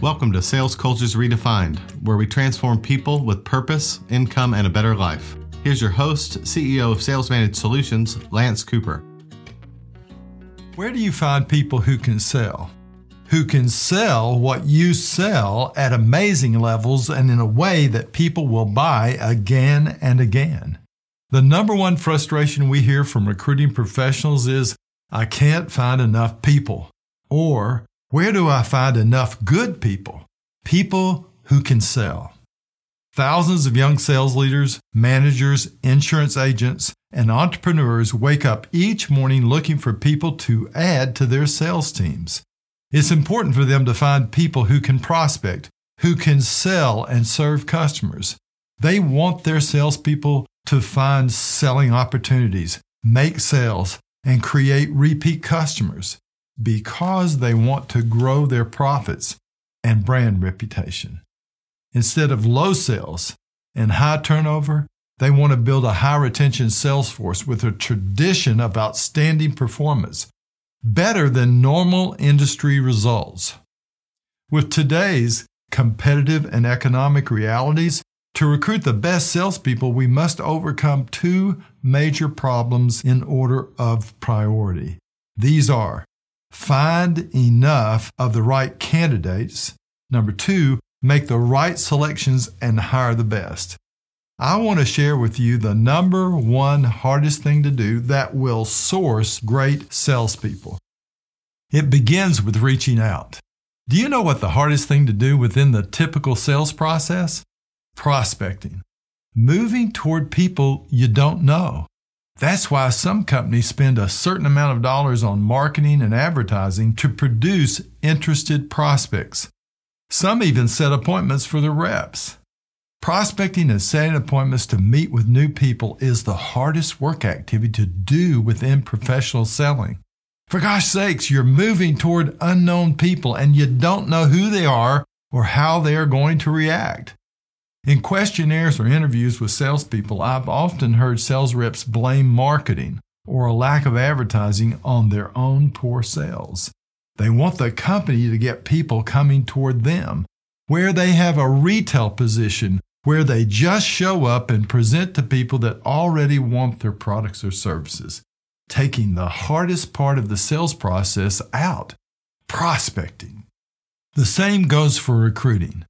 Welcome to Sales Cultures Redefined, where we transform people with purpose, income, and a better life. Here's your host, CEO of Sales Managed Solutions, Lance Cooper. Where do you find people who can sell? Who can sell what you sell at amazing levels and in a way that people will buy again and again? The number one frustration we hear from recruiting professionals is I can't find enough people. Or where do I find enough good people? People who can sell. Thousands of young sales leaders, managers, insurance agents, and entrepreneurs wake up each morning looking for people to add to their sales teams. It's important for them to find people who can prospect, who can sell and serve customers. They want their salespeople to find selling opportunities, make sales, and create repeat customers because they want to grow their profits and brand reputation. Instead of low sales and high turnover, they want to build a high retention sales force with a tradition of outstanding performance, better than normal industry results. With today's competitive and economic realities, to recruit the best salespeople, we must overcome two major problems in order of priority. These are find enough of the right candidates. Number two, make the right selections and hire the best. I want to share with you the number one hardest thing to do that will source great salespeople. It begins with reaching out. Do you know what the hardest thing to do within the typical sales process? Prospecting. Moving toward people you don't know. That's why some companies spend a certain amount of dollars on marketing and advertising to produce interested prospects. Some even set appointments for the reps. Prospecting and setting appointments to meet with new people is the hardest work activity to do within professional selling. For gosh sakes, you're moving toward unknown people and you don't know who they are or how they are going to react. In questionnaires or interviews with salespeople, I've often heard sales reps blame marketing or a lack of advertising on their own poor sales. They want the company to get people coming toward them, where they have a retail position where they just show up and present to people that already want their products or services, taking the hardest part of the sales process out prospecting. The same goes for recruiting.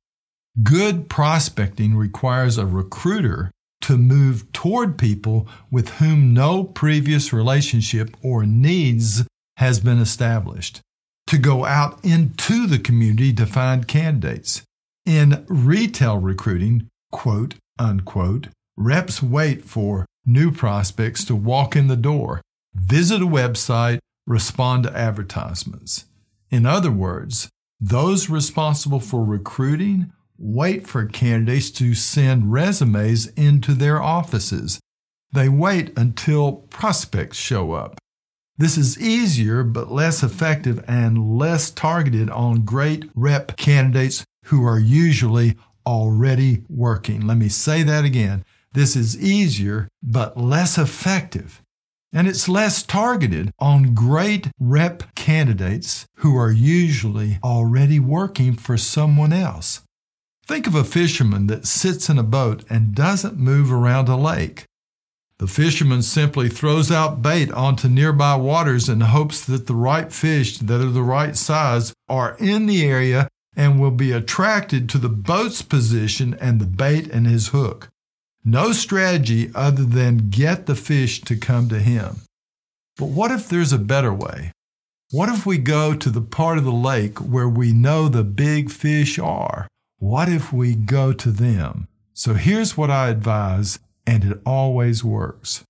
Good prospecting requires a recruiter to move toward people with whom no previous relationship or needs has been established, to go out into the community to find candidates. In retail recruiting, quote unquote, reps wait for new prospects to walk in the door, visit a website, respond to advertisements. In other words, those responsible for recruiting wait for candidates to send resumes into their offices. They wait until prospects show up. This is easier but less effective and less targeted on great rep candidates who are usually already working. Let me say that again. This is easier but less effective. And it's less targeted on great rep candidates who are usually already working for someone else. Think of a fisherman that sits in a boat and doesn't move around a lake. The fisherman simply throws out bait onto nearby waters and hopes that the right fish that are the right size are in the area and will be attracted to the boat's position and the bait and his hook. No strategy other than get the fish to come to him. But what if there's a better way? What if we go to the part of the lake where we know the big fish are? What if we go to them? So here's what I advise, and it always works.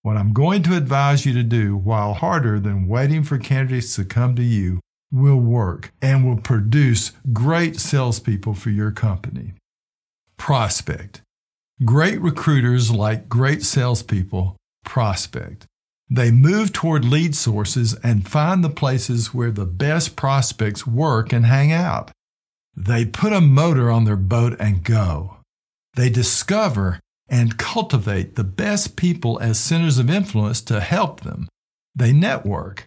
What I'm going to advise you to do, while harder than waiting for candidates to come to you, will work and will produce great salespeople for your company. Prospect. Great recruiters, like great salespeople, prospect. They move toward lead sources and find the places where the best prospects work and hang out. They put a motor on their boat and go. They discover and cultivate the best people as centers of influence to help them. They network.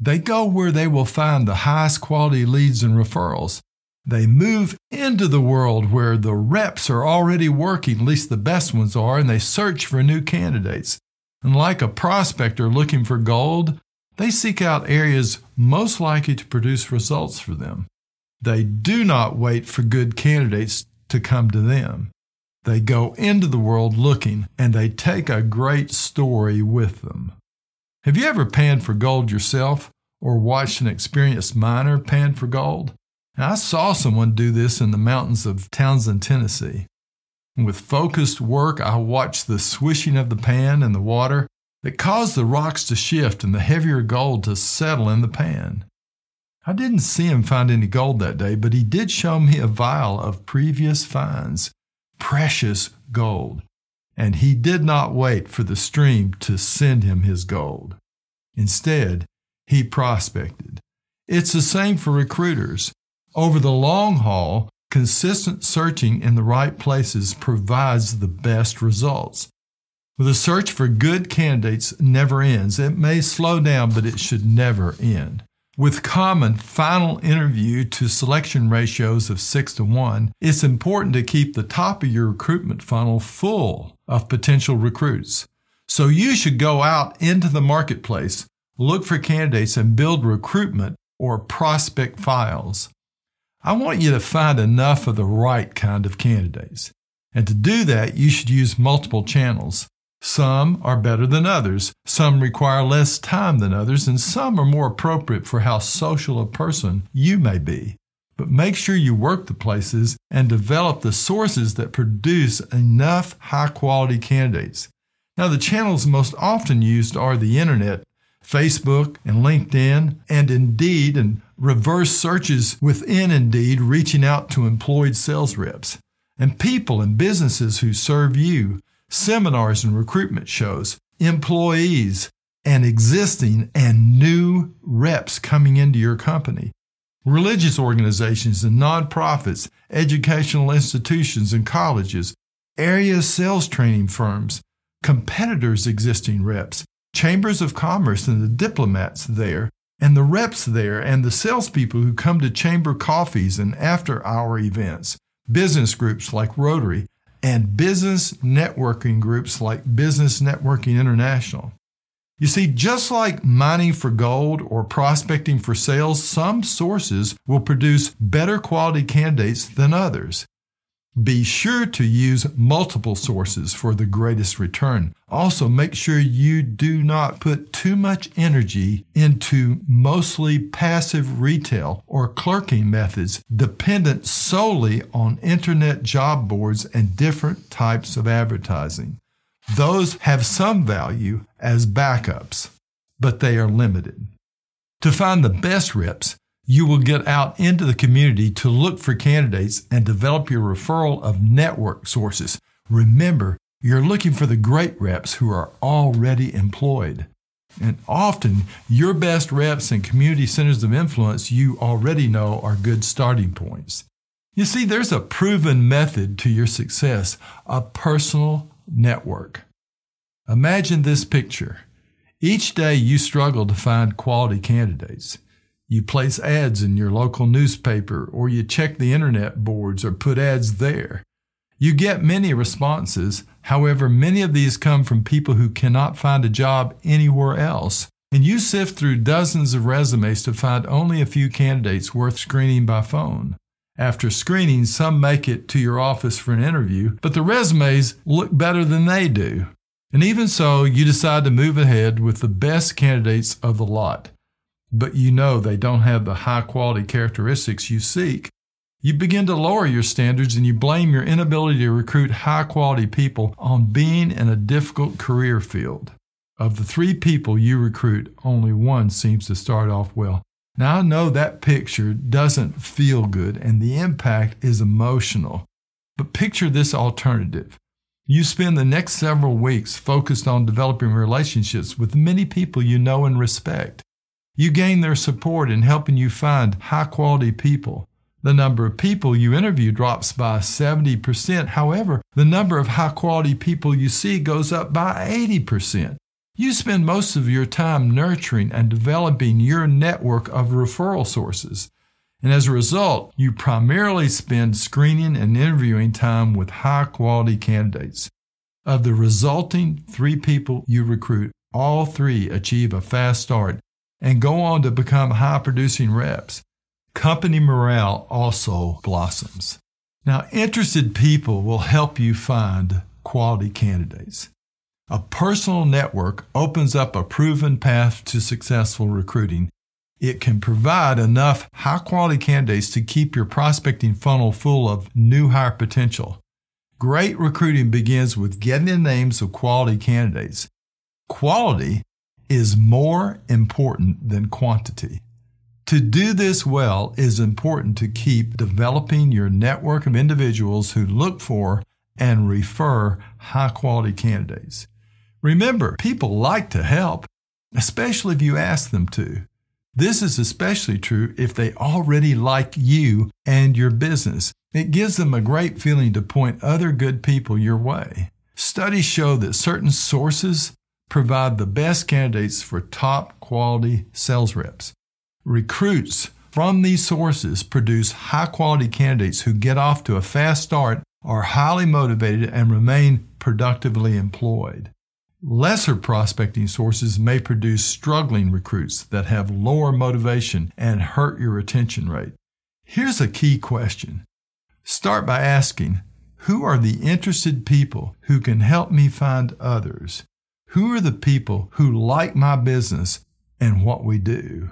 They go where they will find the highest quality leads and referrals. They move into the world where the reps are already working, at least the best ones are, and they search for new candidates. And like a prospector looking for gold, they seek out areas most likely to produce results for them. They do not wait for good candidates to come to them. They go into the world looking and they take a great story with them. Have you ever panned for gold yourself or watched an experienced miner pan for gold? Now, I saw someone do this in the mountains of Townsend, Tennessee. With focused work, I watched the swishing of the pan in the water that caused the rocks to shift and the heavier gold to settle in the pan. I didn't see him find any gold that day, but he did show me a vial of previous finds, precious gold. And he did not wait for the stream to send him his gold. Instead, he prospected. It's the same for recruiters. Over the long haul, consistent searching in the right places provides the best results. The search for good candidates never ends. It may slow down, but it should never end. With common final interview to selection ratios of 6 to 1, it's important to keep the top of your recruitment funnel full of potential recruits. So you should go out into the marketplace, look for candidates, and build recruitment or prospect files. I want you to find enough of the right kind of candidates. And to do that, you should use multiple channels. Some are better than others, some require less time than others, and some are more appropriate for how social a person you may be. But make sure you work the places and develop the sources that produce enough high quality candidates. Now, the channels most often used are the internet, Facebook and LinkedIn, and Indeed and reverse searches within Indeed, reaching out to employed sales reps, and people and businesses who serve you, seminars and recruitment shows, employees, and existing and new reps coming into your company. Religious organizations and nonprofits, educational institutions and colleges, area sales training firms, competitors' existing reps, chambers of commerce and the diplomats there, and the reps there and the salespeople who come to chamber coffees and after hour events, business groups like Rotary, and business networking groups like Business Networking International. You see, just like mining for gold or prospecting for sales, some sources will produce better quality candidates than others. Be sure to use multiple sources for the greatest return. Also, make sure you do not put too much energy into mostly passive retail or clerking methods dependent solely on internet job boards and different types of advertising. Those have some value as backups, but they are limited. To find the best reps, you will get out into the community to look for candidates and develop your referral of network sources. Remember, you're looking for the great reps who are already employed. And often, your best reps and community centers of influence you already know are good starting points. You see, there's a proven method to your success a personal network. Imagine this picture. Each day you struggle to find quality candidates. You place ads in your local newspaper, or you check the internet boards or put ads there. You get many responses. However, many of these come from people who cannot find a job anywhere else. And you sift through dozens of resumes to find only a few candidates worth screening by phone. After screening, some make it to your office for an interview, but the resumes look better than they do. And even so, you decide to move ahead with the best candidates of the lot but you know they don't have the high quality characteristics you seek, you begin to lower your standards and you blame your inability to recruit high quality people on being in a difficult career field. Of the three people you recruit, only one seems to start off well. Now, I know that picture doesn't feel good and the impact is emotional, but picture this alternative. You spend the next several weeks focused on developing relationships with many people you know and respect. You gain their support in helping you find high quality people. The number of people you interview drops by 70%. However, the number of high quality people you see goes up by 80%. You spend most of your time nurturing and developing your network of referral sources. And as a result, you primarily spend screening and interviewing time with high quality candidates. Of the resulting three people you recruit, all three achieve a fast start and go on to become high producing reps. Company morale also blossoms. Now, interested people will help you find quality candidates. A personal network opens up a proven path to successful recruiting. It can provide enough high quality candidates to keep your prospecting funnel full of new hire potential. Great recruiting begins with getting the names of quality candidates. Quality is more important than quantity. To do this well is important to keep developing your network of individuals who look for and refer high quality candidates. Remember, people like to help, especially if you ask them to. This is especially true if they already like you and your business. It gives them a great feeling to point other good people your way. Studies show that certain sources provide the best candidates for top quality sales reps. Recruits from these sources produce high quality candidates who get off to a fast start, are highly motivated, and remain productively employed. Lesser prospecting sources may produce struggling recruits that have lower motivation and hurt your retention rate. Here's a key question. Start by asking, who are the interested people who can help me find others? Who are the people who like my business and what we do?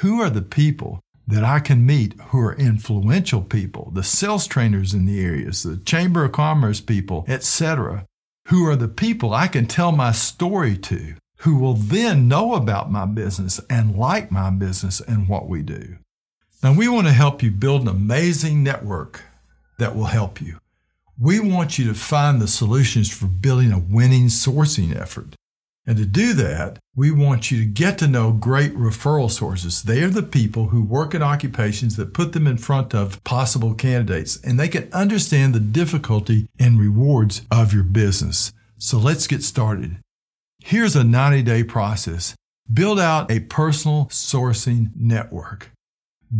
Who are the people that I can meet who are influential people, the sales trainers in the areas, the Chamber of Commerce people, etc., who are the people I can tell my story to, who will then know about my business and like my business and what we do. Now, we want to help you build an amazing network that will help you. We want you to find the solutions for building a winning sourcing effort. And to do that, we want you to get to know great referral sources. They are the people who work in occupations that put them in front of possible candidates, and they can understand the difficulty and rewards of your business. So let's get started. Here's a 90 day process. Build out a personal sourcing network.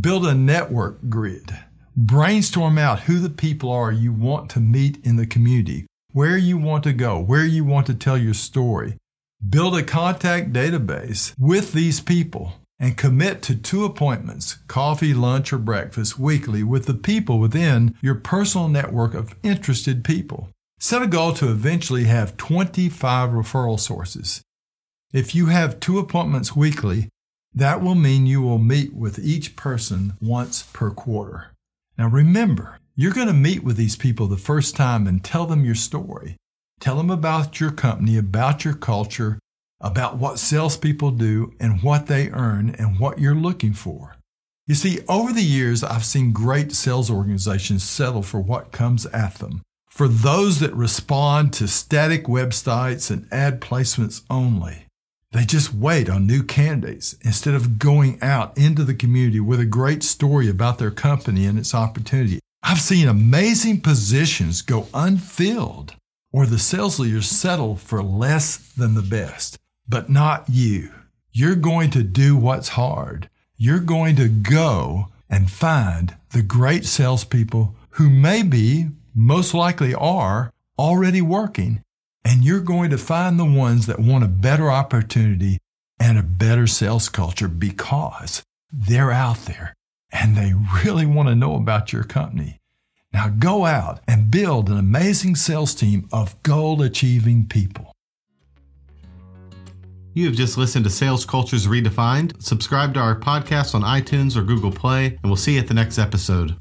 Build a network grid. Brainstorm out who the people are you want to meet in the community, where you want to go, where you want to tell your story. Build a contact database with these people and commit to two appointments, coffee, lunch, or breakfast weekly with the people within your personal network of interested people. Set a goal to eventually have 25 referral sources. If you have two appointments weekly, that will mean you will meet with each person once per quarter. Now remember, you're going to meet with these people the first time and tell them your story. Tell them about your company, about your culture, about what salespeople do and what they earn and what you're looking for. You see, over the years, I've seen great sales organizations settle for what comes at them. For those that respond to static websites and ad placements only, they just wait on new candidates instead of going out into the community with a great story about their company and its opportunity. I've seen amazing positions go unfilled or the sales leaders settle for less than the best. But not you. You're going to do what's hard. You're going to go and find the great salespeople who maybe, most likely are, already working and you're going to find the ones that want a better opportunity and a better sales culture because they're out there and they really want to know about your company. Now go out and build an amazing sales team of goal achieving people. You have just listened to Sales Cultures Redefined. Subscribe to our podcast on iTunes or Google Play, and we'll see you at the next episode.